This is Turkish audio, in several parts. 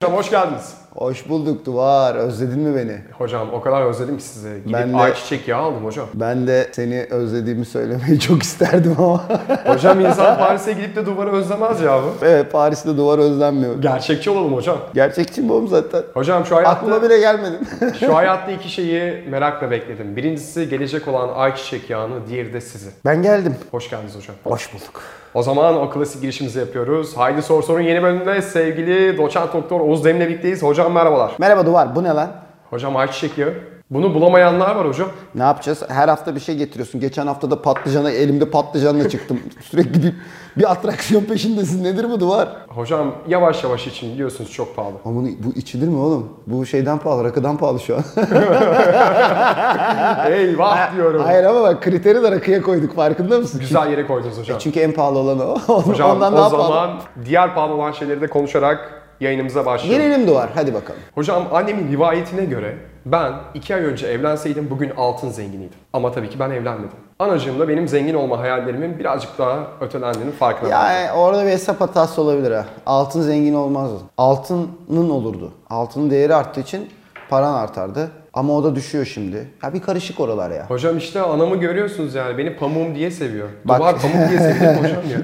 Hocam hoş geldiniz. Hoş bulduk Duvar. Özledin mi beni? Hocam o kadar özledim ki sizi. Gidip Ben de- ayçiçek yağı aldım hocam. Ben de seni özlediğimi söylemeyi çok isterdim ama. Hocam insan Paris'e gidip de duvarı özlemez ya bu. evet Paris'te duvar özlenmiyor. Gerçekçi olalım hocam. Gerçekçi bu oğlum zaten. Hocam şu Aklıma hayatta, bile gelmedin. şu hayatta iki şeyi merakla bekledim. Birincisi gelecek olan ayçiçek yağını, diğeri de sizi. ben geldim. Hoş geldiniz hocam. Hoş bulduk. O zaman o klasik girişimizi yapıyoruz. Haydi Sor Sor'un yeni bölümünde sevgili doçent doktor Oğuz Demir'le birlikteyiz. Hocam merhabalar. Merhaba Duvar. Bu ne lan? Hocam ayçiçek yağı. Bunu bulamayanlar var hocam. Ne yapacağız? Her hafta bir şey getiriyorsun. Geçen hafta da patlıcana elimde patlıcanla çıktım. Sürekli bir, bir atraksiyon peşindesin. Nedir bu Duvar? Hocam yavaş yavaş için biliyorsunuz çok pahalı. Ama bunu, bu içilir mi oğlum? Bu şeyden pahalı, rakıdan pahalı şu an. Eyvah diyorum. Hayır ama bak kriteri de rakıya koyduk farkında mısın? Güzel yere koydunuz hocam. Çünkü en pahalı olan o. Hocam Ondan o daha zaman pahalı. diğer pahalı olan şeyleri de konuşarak yayınımıza başlayalım. Gelelim Duvar. Hadi bakalım. Hocam annemin rivayetine göre ben iki ay önce evlenseydim bugün altın zenginiydim. Ama tabii ki ben evlenmedim. Anacığım da benim zengin olma hayallerimin birazcık daha ötelendiğinin farkına vardı. Yani orada bir hesap hatası olabilir ha. Altın zengin olmazdı. Altının olurdu. Altının değeri arttığı için paran artardı. Ama o da düşüyor şimdi. Ya bir karışık oralar ya. Hocam işte anamı görüyorsunuz yani beni pamuğum diye seviyor. Bak- Duvar pamuk diye seviyor hocam ya.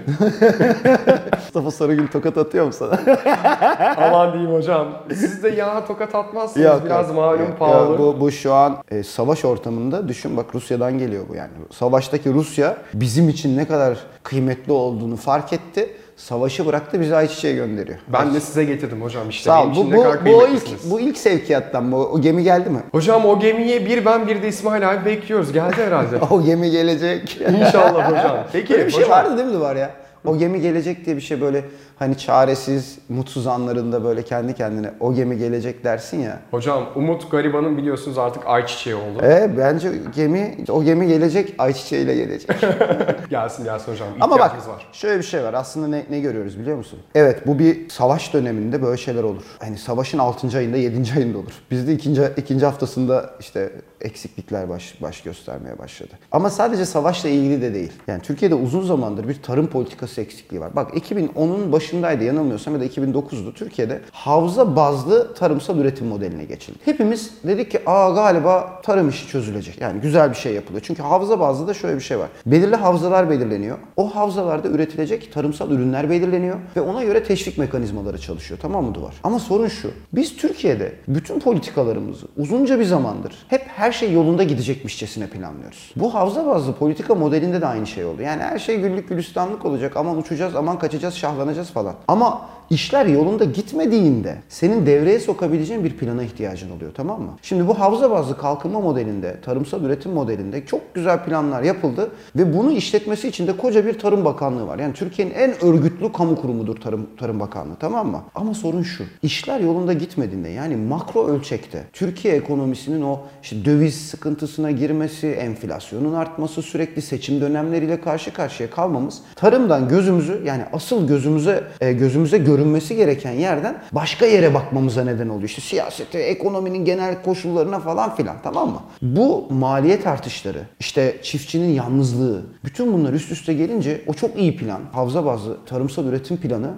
Mustafa Sarıgül tokat atıyor mu sana? Aman diyeyim hocam. Siz de ya tokat atmazsınız biraz yok. malum Yok, pahalı. yok. bu, bu şu an e, savaş ortamında düşün bak Rusya'dan geliyor bu yani. Savaştaki Rusya bizim için ne kadar kıymetli olduğunu fark etti. Savaşı bıraktı bizi ayçiçeğe gönderiyor. Ben de size getirdim hocam işte. Sağ ol. Bu, bu, bu, ilk, bu ilk sevkiyattan bu. O gemi geldi mi? Hocam o gemiye bir ben bir de İsmail abi bekliyoruz. Geldi herhalde. O gemi gelecek. İnşallah hocam. Peki Böyle bir şey hocam. vardı değil mi Duvar ya? O gemi gelecek diye bir şey böyle hani çaresiz, mutsuz anlarında böyle kendi kendine o gemi gelecek dersin ya. Hocam Umut Gariban'ın biliyorsunuz artık ayçiçeği oldu. E bence gemi o gemi gelecek ayçiçeğiyle gelecek. Gelsin gelsin hocam. Ama bak var. şöyle bir şey var. Aslında ne, ne görüyoruz biliyor musun? Evet bu bir savaş döneminde böyle şeyler olur. Hani savaşın 6. ayında 7. ayında olur. Bizde ikinci, ikinci haftasında işte eksiklikler baş, baş göstermeye başladı. Ama sadece savaşla ilgili de değil. Yani Türkiye'de uzun zamandır bir tarım politikası eksikliği var. Bak 2010'un başındaydı yanılmıyorsam ya da 2009'du Türkiye'de havza bazlı tarımsal üretim modeline geçildi. Hepimiz dedik ki aa galiba tarım işi çözülecek. Yani güzel bir şey yapılıyor. Çünkü havza bazlı da şöyle bir şey var. Belirli havzalar belirleniyor. O havzalarda üretilecek tarımsal ürünler belirleniyor ve ona göre teşvik mekanizmaları çalışıyor. Tamam mı Duvar? Ama sorun şu. Biz Türkiye'de bütün politikalarımızı uzunca bir zamandır hep her şey yolunda gidecekmişçesine planlıyoruz. Bu havza bazlı politika modelinde de aynı şey oldu. Yani her şey güllük gülistanlık olacak. Aman uçacağız, aman kaçacağız, şahlanacağız falan. Ama işler yolunda gitmediğinde senin devreye sokabileceğin bir plana ihtiyacın oluyor tamam mı? Şimdi bu havza bazlı kalkınma modelinde, tarımsal üretim modelinde çok güzel planlar yapıldı ve bunu işletmesi için de koca bir Tarım Bakanlığı var. Yani Türkiye'nin en örgütlü kamu kurumudur Tarım, Tarım Bakanlığı tamam mı? Ama sorun şu. işler yolunda gitmediğinde yani makro ölçekte Türkiye ekonomisinin o işte döviz sıkıntısına girmesi, enflasyonun artması, sürekli seçim dönemleriyle karşı karşıya kalmamız tarımdan gözümüzü yani asıl gözümüze e, gözümüze görünmesi gereken yerden başka yere bakmamıza neden oluyor. İşte siyasete, ekonominin genel koşullarına falan filan tamam mı? Bu maliyet artışları, işte çiftçinin yalnızlığı, bütün bunlar üst üste gelince o çok iyi plan, havza bazlı tarımsal üretim planı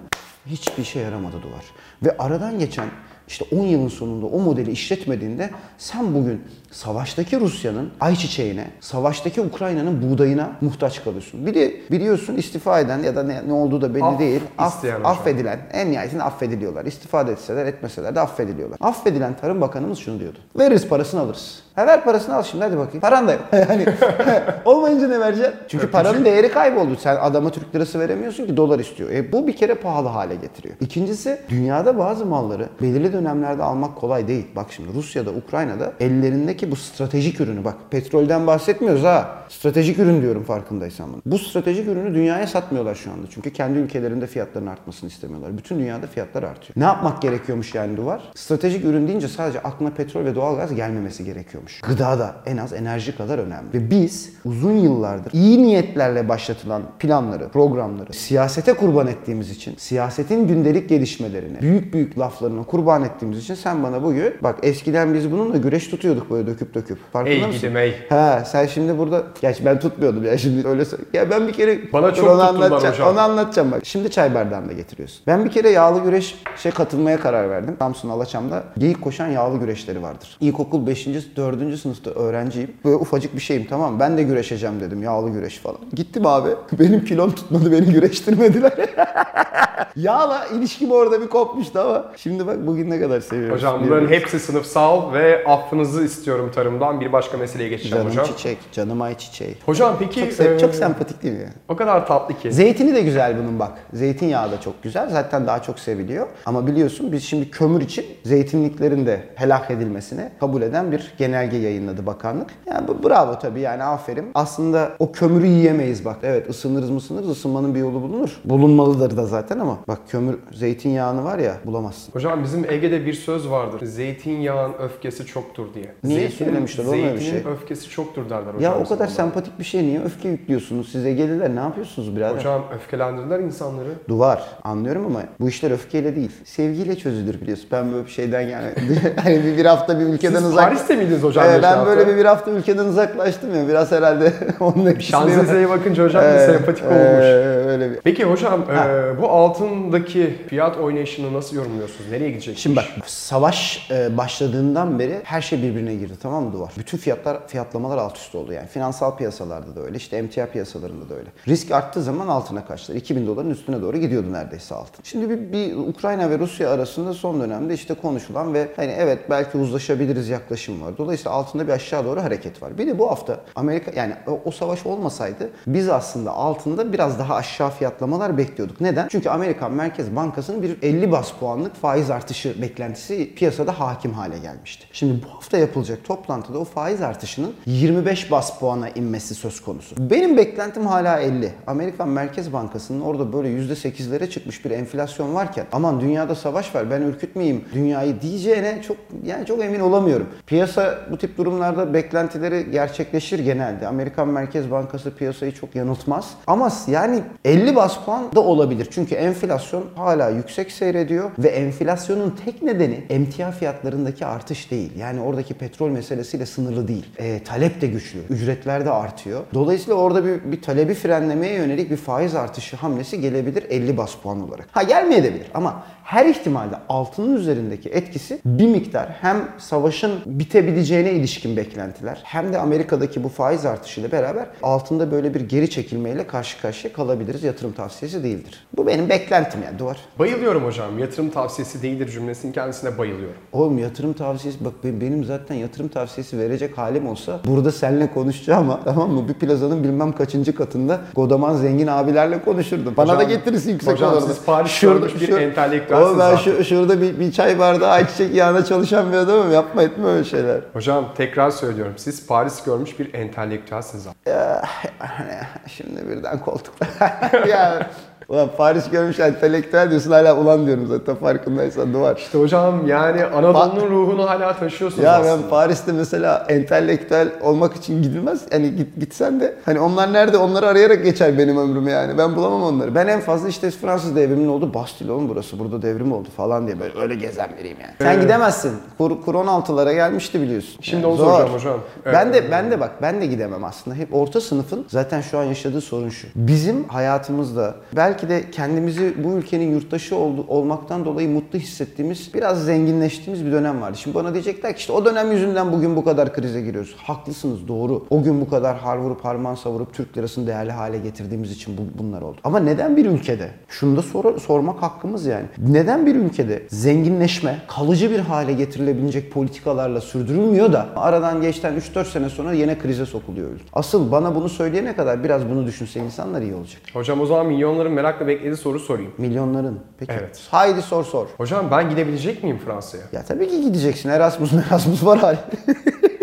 hiçbir işe yaramadı duvar. Ve aradan geçen işte 10 yılın sonunda o modeli işletmediğinde sen bugün savaştaki Rusya'nın ayçiçeğine, savaştaki Ukrayna'nın buğdayına muhtaç kalıyorsun. Bir de biliyorsun istifa eden ya da ne, ne olduğu da belli Aff değil. Aff- affedilen, en nihayetinde affediliyorlar. İstifa etseler etmeseler de affediliyorlar. Affedilen Tarım Bakanımız şunu diyordu. Veririz parasını alırız. Ha ver parasını al şimdi hadi bakayım. Paran da yok. yani olmayınca ne vereceksin? Çünkü paranın değeri kayboldu. Sen adama Türk lirası veremiyorsun ki dolar istiyor. E bu bir kere pahalı hale getiriyor. İkincisi dünyada bazı malları belirli dönemlerde almak kolay değil. Bak şimdi Rusya'da, Ukrayna'da ellerindeki bu stratejik ürünü bak petrolden bahsetmiyoruz ha. Stratejik ürün diyorum farkındaysan bunu. Bu stratejik ürünü dünyaya satmıyorlar şu anda. Çünkü kendi ülkelerinde fiyatların artmasını istemiyorlar. Bütün dünyada fiyatlar artıyor. Ne yapmak gerekiyormuş yani duvar? Stratejik ürün deyince sadece aklına petrol ve doğalgaz gelmemesi gerekiyormuş. Gıda da en az enerji kadar önemli. Ve biz uzun yıllardır iyi niyetlerle başlatılan planları, programları siyasete kurban ettiğimiz için siyasetin gündelik gelişmelerini büyük büyük laflarına kurban ettiğimiz için sen bana bugün bak eskiden biz bununla güreş tutuyorduk böyle döküp döküp. Farkında Ey mısın? gidim ey. Ha sen şimdi burada gerçi ben tutmuyordum ya şimdi öyle ya ben bir kere Bana çok onu anlatacağım. hocam. Onu anlatacağım bak. Şimdi çay bardağında getiriyorsun. Ben bir kere yağlı güreş şey katılmaya karar verdim. Samsun Alaçam'da geyik koşan yağlı güreşleri vardır. İlkokul 5. 4. sınıfta öğrenciyim. Böyle ufacık bir şeyim tamam? Ben de güreşeceğim dedim yağlı güreş falan. Gittim abi. Benim kilom tutmadı beni güreştirmediler. Yağla ilişkim orada bir kopmuştu ama şimdi bak bugün ne kadar seviyorum. Hocam bunların hepsi sınıfsal ve affınızı istiyorum tarımdan. Bir başka meseleye geçeceğim Canım hocam. çiçek, canım ay çiçeği. Hocam peki Çok, se- e, çok sempatik değil mi o kadar tatlı ki. Zeytini de güzel bunun bak. Zeytinyağı da çok güzel. Zaten daha çok seviliyor. Ama biliyorsun biz şimdi kömür için zeytinliklerin de helak edilmesini kabul eden bir genelge yayınladı bakanlık. Yani bu bravo tabii yani aferin. Aslında o kömürü yiyemeyiz bak. Evet ısınırız mı ısınırız ısınmanın bir yolu bulunur. Bulunmalıdır da zaten ama bak kömür zeytinyağını var ya bulamazsın. Hocam bizim Ege'de bir söz vardır. Zeytinyağın öfkesi çoktur diye. Niye söylemişler oğlum öyle bir şey? öfkesi çoktur derler hocam. Ya o kadar sempatik bir şey niye öfke yüklüyorsunuz size geliler ne yapıyorsunuz birader? Hocam öfkelendirdiler insanları. Duvar. Anlıyorum ama bu işler öfkeyle değil. Sevgiyle çözülür biliyorsun. Ben böyle bir şeyden yani hani bir, bir hafta bir ülkeden Siz uzak. Paris'te miydiniz hocam? Geçen ben böyle hafta? bir, bir hafta ülkeden uzaklaştım ya. Biraz herhalde onun etkisi. Şanzelize'ye bakınca hocam bir Ee, sempatik ee, olmuş. öyle bir. Peki hocam e, bu altındaki fiyat oynayışını nasıl yorumluyorsunuz? Nereye gidecek? Şimdi bak savaş e, başladığından beri her şey birbirine girdi tamam mı duvar? Bütün fiyatlar fiyatlamalar alt üst oldu yani. Finansal piyasalarda da öyle işte emtia piyasalarında da öyle. Risk arttığı zaman altına kaçtılar. 2000 doların üstüne doğru gidiyordu neredeyse altın. Şimdi bir, bir Ukrayna ve Rusya arasında son dönemde işte konuşulan ve hani evet belki uzlaşabiliriz yaklaşım var. Dolayısıyla altında bir aşağı doğru hareket var. Bir de bu hafta Amerika yani o, o savaş olmasaydı biz aslında altında biraz daha aşağı fiyatlamalar bekliyorduk. Neden? Çünkü Amerikan Merkez Bankası'nın bir 50 bas puanlık faiz artışı beklentisi piyasada hakim hale gelmişti. Şimdi bu hafta yapılacak toplantıda o faiz artışının 25 bas puana inmesi söz konusu. Benim beklentim hala 50. Amerikan Merkez Bankası'nın orada böyle %8'lere çıkmış bir enflasyon varken aman dünyada savaş var ben ürkütmeyeyim dünyayı diyeceğine çok yani çok emin olamıyorum. Piyasa bu tip durumlarda beklentileri gerçekleşir genelde. Amerikan Merkez Bankası piyasayı çok yanıltmaz. Ama yani 50 bas puan da olabilir. Çünkü enflasyon hala yüksek seyrediyor ve enflasyonun tek nedeni emtia fiyatlarındaki artış değil. Yani oradaki petrol meselesiyle sınırlı değil. E, talep de güçlü. Ücretler de artıyor. Dolayısıyla orada bir, bir talebi frenlemeye yönelik bir faiz artışı hamlesi gelebilir 50 bas puan olarak. Ha gelmeyebilir ama her ihtimalde altının üzerindeki etkisi bir miktar hem savaşın bitebileceğine ilişkin beklentiler hem de Amerika'daki bu faiz artışıyla beraber altında böyle bir geri çekilmeyle karşı karşıya kalabiliriz. Yatırım tavsiyesi değildir. Bu benim beklentim yani duvar. Bayılıyorum hocam. Yatırım tavsiyesi değildir cümlesinin kendisine bayılıyorum. Oğlum yatırım tavsiyesi bak be- benim zaten yatırım tavsiyesi verecek halim olsa burada seninle konuşacağım ama tamam mı? Bir plazanın bilmem kaçıncı katında godaman zengin abilerle konuşurdum. Bana Hocam- da getirisi yüksek hocam olurdu. siz Paris görmüş bir entelektüelsiniz Oğlum ben şu, şurada bir, bir çay bardağı ayçiçek yağına çalışan bir adamım. Yapma etme öyle şeyler. Hocam tekrar söylüyorum. Siz Paris görmüş bir entelektüelsiniz. Ya, hani şimdi birden koltukta. ya Ulan Paris görmüş entelektüel diyorsun hala ulan diyorum zaten farkındaysan duvar. İşte hocam yani Anadolu'nun ruhunu hala taşıyorsunuz Ya aslında. ben Paris'te mesela entelektüel olmak için gidilmez. Hani git, gitsen de hani onlar nerede onları arayarak geçer benim ömrüm yani. Ben bulamam onları. Ben en fazla işte Fransız devriminin oldu. Bastille oğlum burası. Burada devrim oldu falan diye böyle öyle gezen biriyim yani. Sen Evet. gidemezsin. Kur, kur 16'lara gelmişti biliyorsun. Şimdi Yani onu zor. soracağım hocam. Ben Evet. de ben de bak ben de gidemem aslında. Hep orta sınıfın zaten şu an yaşadığı sorun şu. Bizim hayatımızda belki de kendimizi bu ülkenin yurttaşı oldu, olmaktan dolayı mutlu hissettiğimiz, biraz zenginleştiğimiz bir dönem vardı. Şimdi bana diyecekler ki işte o dönem yüzünden bugün bu kadar krize giriyoruz. Haklısınız doğru. O gün bu kadar har vurup harman savurup Türk lirasını değerli hale getirdiğimiz için bu, bunlar oldu. Ama neden bir ülkede? Şunu da sor- sormak hakkımız yani. Neden bir ülkede zenginleşme kalıcı bir hale getirilebilecek politikalarla sürdürülmüyor da aradan geçten 3-4 sene sonra yine krize sokuluyor ülke. Asıl bana bunu söyleyene kadar biraz bunu düşünse insanlar iyi olacak. Hocam o zaman milyonların merakla beklediği soru sorayım. Milyonların. Peki. Evet. Haydi sor sor. Hocam ben gidebilecek miyim Fransa'ya? Ya tabii ki gideceksin. Erasmus Erasmus var hali.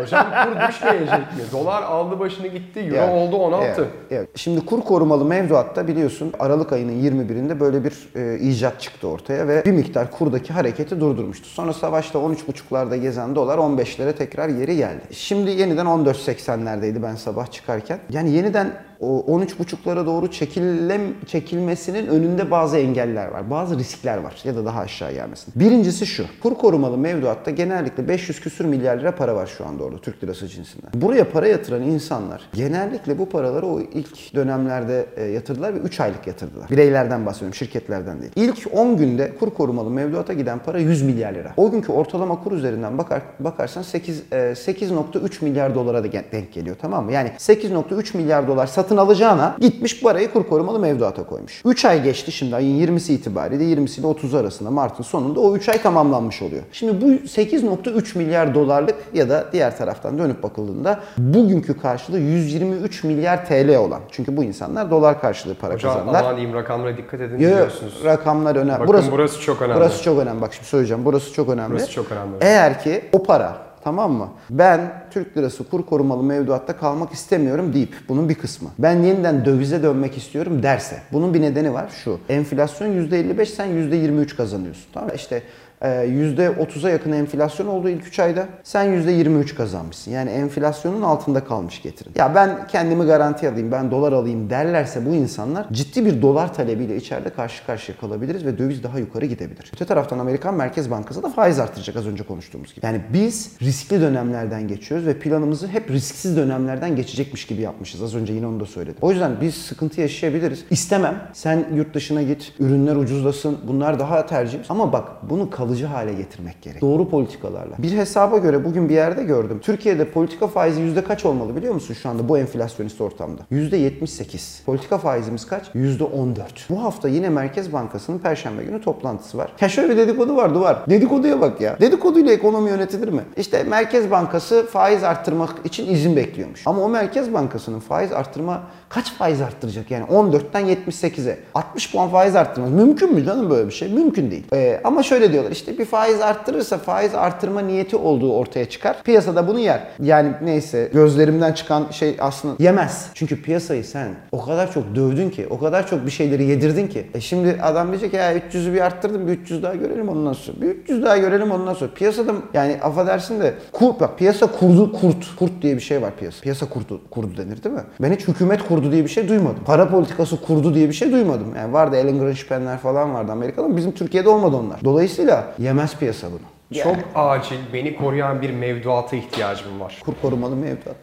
Hocam kur düşmeyecek mi? Dolar aldı başını gitti, euro Evet, oldu 16. Evet, evet. Şimdi kur korumalı mevduatta biliyorsun Aralık ayının 21'inde böyle bir e, icat çıktı ortaya ve bir miktar kurdaki hareketi durdurmuştu. Sonra savaşta 13.5'larda gezen dolar 15'lere tekrar yeri geldi. Şimdi yeniden 14.80'lerdeydi ben sabah çıkarken. Yani yeniden o 13.5'lara doğru çekilem, çekilmesinin önünde bazı engeller var. Bazı riskler var ya da daha aşağı gelmesin. Birincisi şu. Kur korumalı mevduatta genellikle 500 küsür milyar lira para var şu anda orada Türk lirası cinsinden. Buraya para yatıran insanlar genellikle bu paraları o ilk dönemlerde e, yatırdılar ve 3 aylık yatırdılar. Bireylerden bahsediyorum, şirketlerden değil. İlk 10 günde kur korumalı mevduata giden para 100 milyar lira. O günkü ortalama kur üzerinden bakar bakarsan 8 e, 8.3 milyar dolara da denk geliyor tamam mı? Yani 8.3 milyar dolar satın alacağına gitmiş parayı kur korumalı mevduata koymuş. 3 ay geçti şimdi ayın 20'si itibariyle 20'si ile 30 arasında Mart'ın sonunda o 3 ay tamamlanmış oluyor. Şimdi bu 8.3 milyar dolarlık ya da diğer taraftan dönüp bakıldığında bugünkü karşılığı 123 milyar TL olan. Çünkü bu insanlar dolar karşılığı para Hocam kazandılar. aman diyeyim rakamlara dikkat edin Yo, yo, biliyorsunuz. rakamlar önemli. Bakın burası çok önemli. Burası çok önemli. Bak şimdi söyleyeceğim. Burası çok önemli. Burası çok önemli. Eğer ki o para tamam mı? Ben Türk lirası kur korumalı mevduatta kalmak istemiyorum deyip bunun bir kısmı. Ben yeniden dövize dönmek istiyorum derse. Bunun bir nedeni var şu. Enflasyon %55 sen %23 kazanıyorsun. Tamam mı? İşte %30'a yakın enflasyon oldu ilk 3 ayda. Sen %23 kazanmışsın. Yani enflasyonun altında kalmış getirin. Ya ben kendimi garanti alayım, ben dolar alayım derlerse bu insanlar ciddi bir dolar talebiyle içeride karşı karşıya kalabiliriz ve döviz daha yukarı gidebilir. Öte taraftan Amerikan Merkez Bankası da faiz artıracak az önce konuştuğumuz gibi. Yani biz riskli dönemlerden geçiyoruz ve planımızı hep risksiz dönemlerden geçecekmiş gibi yapmışız. Az önce yine onu da söyledim. O yüzden biz sıkıntı yaşayabiliriz. İstemem. Sen yurt dışına git, ürünler ucuzlasın. Bunlar daha tercih. Ama bak bunu kalıcı hale getirmek gerek. Doğru politikalarla. Bir hesaba göre bugün bir yerde gördüm. Türkiye'de politika faizi yüzde kaç olmalı biliyor musun şu anda bu enflasyonist ortamda? Yüzde 78. Politika faizimiz kaç? Yüzde 14. Bu hafta yine Merkez Bankası'nın Perşembe günü toplantısı var. Ya şöyle bir dedikodu var Duvar. Dedikoduya bak ya. Dedikoduyla ekonomi yönetilir mi? İşte Merkez Bankası faiz arttırmak için izin bekliyormuş. Ama o Merkez Bankası'nın faiz arttırma kaç faiz arttıracak? Yani 14'ten 78'e. 60 puan faiz arttırmaz. Mümkün mü canım böyle bir şey? Mümkün değil. Ee, ama şöyle diyorlar işte bir faiz arttırırsa faiz arttırma niyeti olduğu ortaya çıkar. Piyasada bunu yer. Yani neyse gözlerimden çıkan şey aslında yemez. Çünkü piyasayı sen o kadar çok dövdün ki, o kadar çok bir şeyleri yedirdin ki. E şimdi adam diyecek ya 300'ü bir arttırdım bir 300 daha görelim ondan sonra. Bir 300 daha görelim ondan sonra. Piyasada yani affedersin de kurt bak piyasa kurdu kurt. Kurt diye bir şey var piyasa. Piyasa kurdu, kurdu denir değil mi? Ben hiç hükümet kurdu diye bir şey duymadım. Para politikası kurdu diye bir şey duymadım. Yani vardı Ellen Greenspan'ler falan vardı Amerika'da bizim Türkiye'de olmadı onlar. Dolayısıyla yemez piyasa Çok acil beni koruyan bir mevduata ihtiyacım var. Kur korumalı mevduat.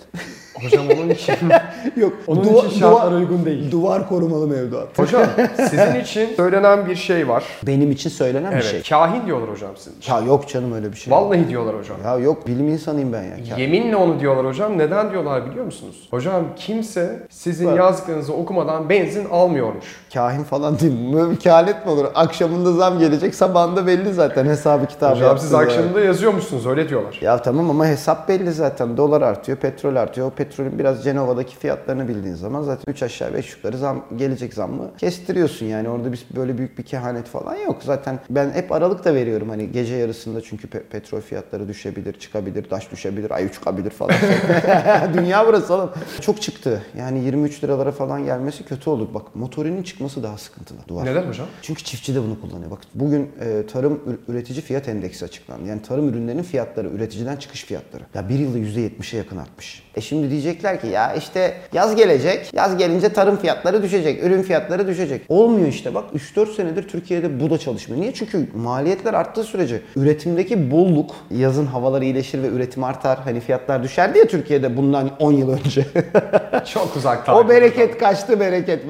Hocam onun için Yok. Onun duva- için şartlar duva- uygun değil. Duvar korumalı mevduat. Hocam sizin için söylenen bir şey var. Benim için söylenen bir Evet. şey. Kahin diyorlar hocam sizin için. Ya yok canım öyle bir şey. Vallahi diyorlar hocam. Ya yok bilim insanıyım ben ya. Ka- Yeminle onu diyorlar hocam. Neden diyorlar biliyor musunuz? Hocam kimse sizin Bak. yazdıklarınızı okumadan benzin almıyormuş. Kahin falan değil bir kehanet mi olur? Akşamında zam gelecek, sabahında belli zaten hesabı kitabı. Hocam siz akşamında yazıyormuşsunuz öyle diyorlar. Ya tamam ama hesap belli zaten. Dolar artıyor, petrol artıyor. O petrolün biraz Cenova'daki fiyatlarını bildiğin zaman zaten 3 aşağı 5 yukarı zam gelecek zammı kestiriyorsun yani. Orada bir, böyle büyük bir kehanet falan yok. Zaten ben hep aralık da veriyorum hani gece yarısında çünkü pe- petrol fiyatları düşebilir, çıkabilir, taş düşebilir, ay çıkabilir falan. Dünya burası oğlum. Çok çıktı. Yani 23 liralara falan gelmesi kötü olur. Bak motorinin çıkması daha sıkıntılı. Duvar. Neden hocam? Çünkü çiftçi de bunu kullanıyor. Bak bugün e, tarım ür- üretici fiyat endeksi açıklandı. Yani tarım ürünlerinin fiyatları, üreticiden çıkış fiyatları. Ya bir yılda %70'e yakın artmış. E şimdi diyecekler ki ya işte yaz gelecek. Yaz gelince tarım fiyatları düşecek, ürün fiyatları düşecek. Olmuyor işte bak 3-4 senedir Türkiye'de bu da çalışmıyor. Niye? Çünkü maliyetler arttığı sürece üretimdeki bolluk, yazın havalar iyileşir ve üretim artar. Hani fiyatlar düşerdi ya Türkiye'de bundan 10 yıl önce. Çok uzakta. O bereket kaçtı bereket.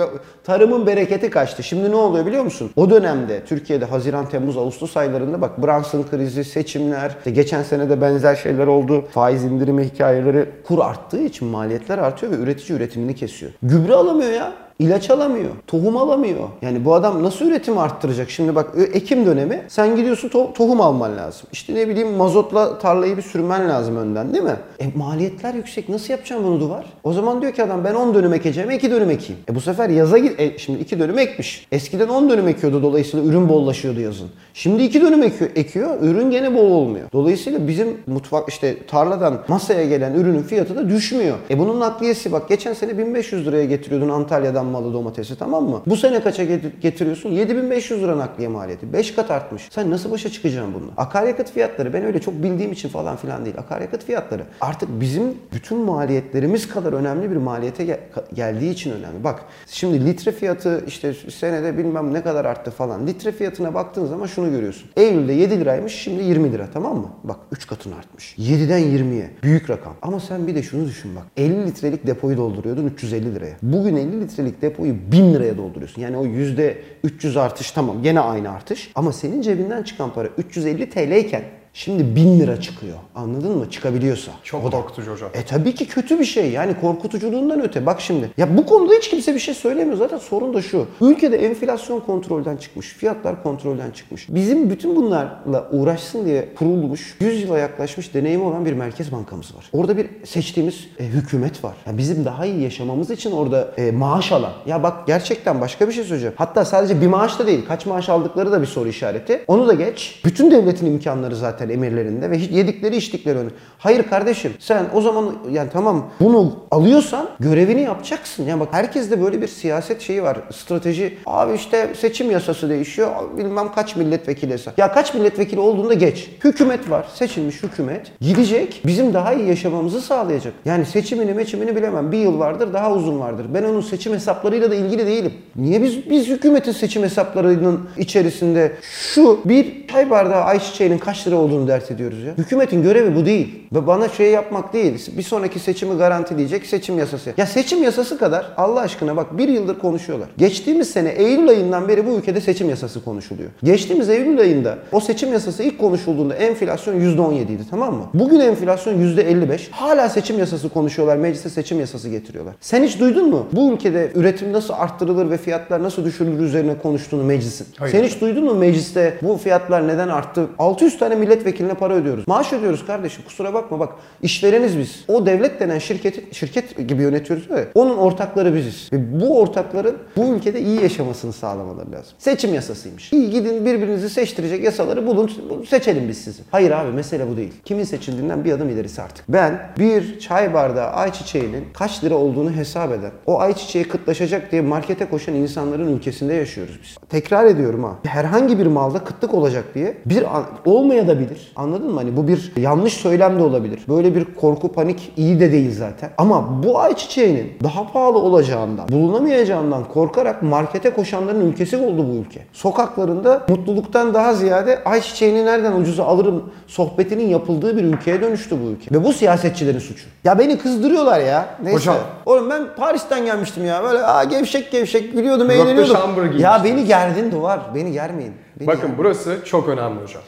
Tarımın bereketi kaçtı. Şimdi ne oluyor biliyor musun? O dönemde Türkiye'de Haziran, Temmuz, Ağustos aylarında bak Brunson krizi, seçimler, işte geçen sene de benzer şeyler oldu. Faiz indirimi hikayeleri. Kur arttığı için maliyetler artıyor ve üretici üretimini kesiyor. Gübre alamıyor ya. İlaç alamıyor, tohum alamıyor. Yani bu adam nasıl üretimi arttıracak? Şimdi bak ö- Ekim dönemi sen gidiyorsun to- tohum alman lazım. İşte ne bileyim mazotla tarlayı bir sürmen lazım önden değil mi? E maliyetler yüksek. Nasıl yapacağım bunu duvar? O zaman diyor ki adam ben 10 dönüm ekeceğim 2 dönüm ekeyim. E bu sefer yaza git. E şimdi 2 dönüm ekmiş. Eskiden 10 dönüm ekiyordu dolayısıyla ürün bollaşıyordu yazın. Şimdi 2 dönüm ekiyor, ekiyor ürün gene bol olmuyor. Dolayısıyla bizim mutfak işte tarladan masaya gelen ürünün fiyatı da düşmüyor. E bunun nakliyesi bak geçen sene 1500 liraya getiriyordun Antalya'dan malı domatesi tamam mı? Bu sene kaça get- getiriyorsun? 7500 lira nakliye maliyeti. 5 kat artmış. Sen nasıl başa çıkacaksın bununla? Akaryakıt fiyatları ben öyle çok bildiğim için falan filan değil. Akaryakıt fiyatları artık bizim bütün maliyetlerimiz kadar önemli bir maliyete gel- geldiği için önemli. Bak şimdi litre fiyatı işte senede bilmem ne kadar arttı falan. Litre fiyatına baktığın zaman şunu görüyorsun. Eylül'de 7 liraymış şimdi 20 lira tamam mı? Bak 3 katını artmış. 7'den 20'ye. Büyük rakam. Ama sen bir de şunu düşün bak. 50 litrelik depoyu dolduruyordun 350 liraya. Bugün 50 litrelik depoyu 1000 liraya dolduruyorsun. Yani o yüzde 300 artış tamam gene aynı artış. Ama senin cebinden çıkan para 350 TL iken Şimdi 1000 lira çıkıyor. Anladın mı? Çıkabiliyorsa. Çok O da- korkutucu hocam. e tabii ki kötü bir şey. Yani korkutuculuğundan öte. Bak şimdi. Ya bu konuda hiç kimse bir şey söylemiyor. Zaten sorun da şu. Ülkede enflasyon kontrolden çıkmış. Fiyatlar kontrolden çıkmış. Bizim bütün bunlarla uğraşsın diye kurulmuş, 100 yıla yaklaşmış deneyimi olan bir merkez bankamız var. Orada bir seçtiğimiz e, hükümet var. Ya bizim daha iyi yaşamamız için orada e, maaş alan. Ya bak gerçekten başka bir şey söyleyeceğim. Hatta sadece bir maaş da değil. Kaç maaş aldıkları da bir soru işareti. Onu da geç. Bütün devletin imkanları zaten emirlerinde ve yedikleri içtikleri önü. Hayır kardeşim sen o zaman yani tamam bunu alıyorsan görevini yapacaksın. Yani bak herkeste böyle bir siyaset şeyi var. Strateji. Abi işte seçim yasası değişiyor. Bilmem kaç milletvekili. Ya kaç milletvekili olduğunda geç. Hükümet var. Seçilmiş hükümet. Gidecek. Bizim daha iyi yaşamamızı sağlayacak. Yani seçimini meçimini bilemem. Bir yıl vardır daha uzun vardır. Ben onun seçim hesaplarıyla da ilgili değilim. Niye biz biz hükümetin seçim hesaplarının içerisinde şu bir çay bardağı ayçiçeğinin kaç lira olduğunu dert ediyoruz ya. Hükümetin görevi bu değil. Ve bana şey yapmak değil. Bir sonraki seçimi garantileyecek seçim yasası. Ya seçim yasası kadar Allah aşkına bak bir yıldır konuşuyorlar. Geçtiğimiz sene Eylül ayından beri bu ülkede seçim yasası konuşuluyor. Geçtiğimiz Eylül ayında o seçim yasası ilk konuşulduğunda enflasyon %17 idi tamam mı? Bugün enflasyon %55. Hala seçim yasası konuşuyorlar. Meclise seçim yasası getiriyorlar. Sen hiç duydun mu? Bu ülkede üretim nasıl arttırılır ve fiyatlar nasıl düşürülür üzerine konuştuğunu meclisin. Hayır. Sen hiç duydun mu mecliste bu fiyatlar neden arttı? 600 tane milletvekiline para ödüyoruz. Maaş ödüyoruz kardeşim. Kusura bakma bak. işvereniz biz. O devlet denen şirketi şirket gibi yönetiyoruz ya. Onun ortakları biziz. Ve bu ortakların bu ülkede iyi yaşamasını sağlamaları lazım. Seçim yasasıymış. İyi gidin birbirinizi seçtirecek yasaları bulun. Seçelim biz sizi. Hayır abi mesele bu değil. Kimin seçildiğinden bir adım ilerisi artık. Ben bir çay bardağı ayçiçeğinin kaç lira olduğunu hesap eden, o ayçiçeği kıtlaşacak diye markete koşan insanların ülkesinde yaşıyoruz biz. Tekrar ediyorum ha. Herhangi bir malda kıtlık olacak diye bir olmaya da. Anladın mı? Hani bu bir yanlış söylem de olabilir. Böyle bir korku panik iyi de değil zaten. Ama bu ayçiçeğinin daha pahalı olacağından, bulunamayacağından korkarak markete koşanların ülkesi oldu bu ülke. Sokaklarında mutluluktan daha ziyade ayçiçeğini nereden ucuza alırım sohbetinin yapıldığı bir ülkeye dönüştü bu ülke. Ve bu siyasetçilerin suçu. Ya beni kızdırıyorlar ya. Neyse. Hocam. Oğlum ben Paris'ten gelmiştim ya. Böyle aa, gevşek gevşek gülüyordum, eğleniyordum. Ya beni gerdin duvar. Beni germeyin. Beni Bakın burası çok önemli hocam.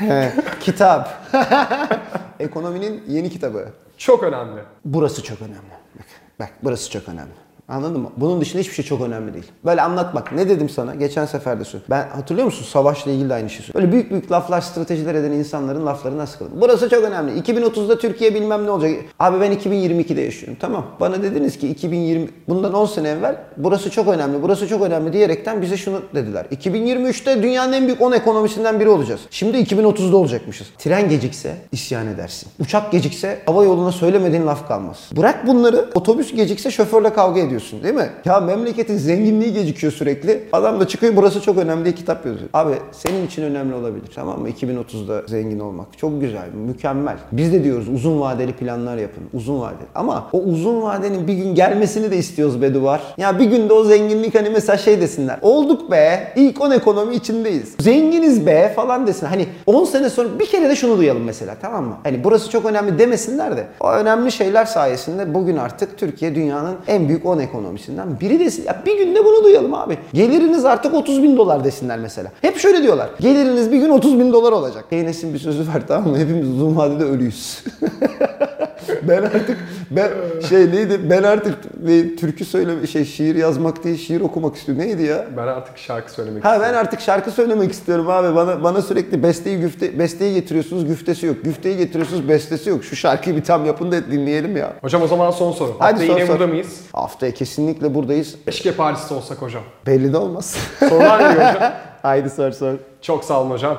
Kitap. Ekonominin yeni kitabı. Çok önemli. Burası çok önemli. Bak, bak burası çok önemli. Anladın mı? Bunun dışında hiçbir şey çok önemli değil. Böyle anlat bak. Ne dedim sana? Geçen sefer de söyledim. Ben hatırlıyor musun? Savaşla ilgili de aynı şeyi söyledim. Böyle büyük büyük laflar, stratejiler eden insanların laflarına sıkıldım. Burası çok önemli. 2030'da Türkiye bilmem ne olacak. Abi ben 2022'de yaşıyorum. Tamam. Bana dediniz ki 2020 bundan 10 sene evvel burası çok önemli, burası çok önemli diyerekten bize şunu dediler. 2023'te dünyanın en büyük 10 ekonomisinden biri olacağız. Şimdi 2030'da olacakmışız. Tren gecikse isyan edersin. Uçak gecikse hava yoluna söylemediğin laf kalmaz. Bırak bunları otobüs gecikse şoförle kavga ediyorsun değil mi? Ya memleketin zenginliği gecikiyor sürekli. Adam da çıkıyor burası çok önemli diye kitap yazıyor. Abi senin için önemli olabilir tamam mı? 2030'da zengin olmak. Çok güzel, mükemmel. Biz de diyoruz uzun vadeli planlar yapın. Uzun vadeli. Ama o uzun vadenin bir gün gelmesini de istiyoruz be duvar. Ya bir günde o zenginlik hani mesela şey desinler. Olduk be. ilk 10 ekonomi içindeyiz. Zenginiz be falan desin. Hani 10 sene sonra bir kere de şunu duyalım mesela tamam mı? Hani burası çok önemli demesinler de o önemli şeyler sayesinde bugün artık Türkiye dünyanın en büyük 10 ekonomisinden biri desin. Ya bir günde bunu duyalım abi. Geliriniz artık 30 bin dolar desinler mesela. Hep şöyle diyorlar. Geliriniz bir gün 30 bin dolar olacak. Keynes'in bir sözü var tamam mı? Hepimiz uzun vadede ölüyüz. ben artık ben şey neydi? Ben artık ne, türkü söyle şey şiir yazmak değil şiir okumak istiyorum. Neydi ya? Ben artık şarkı söylemek Ha istiyorum. ben artık şarkı söylemek istiyorum abi. Bana bana sürekli besteyi güfte besteyi getiriyorsunuz, güftesi yok. Güfteyi getiriyorsunuz, bestesi yok. Şu şarkıyı bir tam yapın da dinleyelim ya. Hocam o zaman son soru. Hadi sor, yine sor. burada mıyız? Haftaya kesinlikle buradayız. Keşke Paris'te olsak hocam. Belli de olmaz. Sorular geliyor hocam. Haydi sor sor. Çok sağ olun hocam.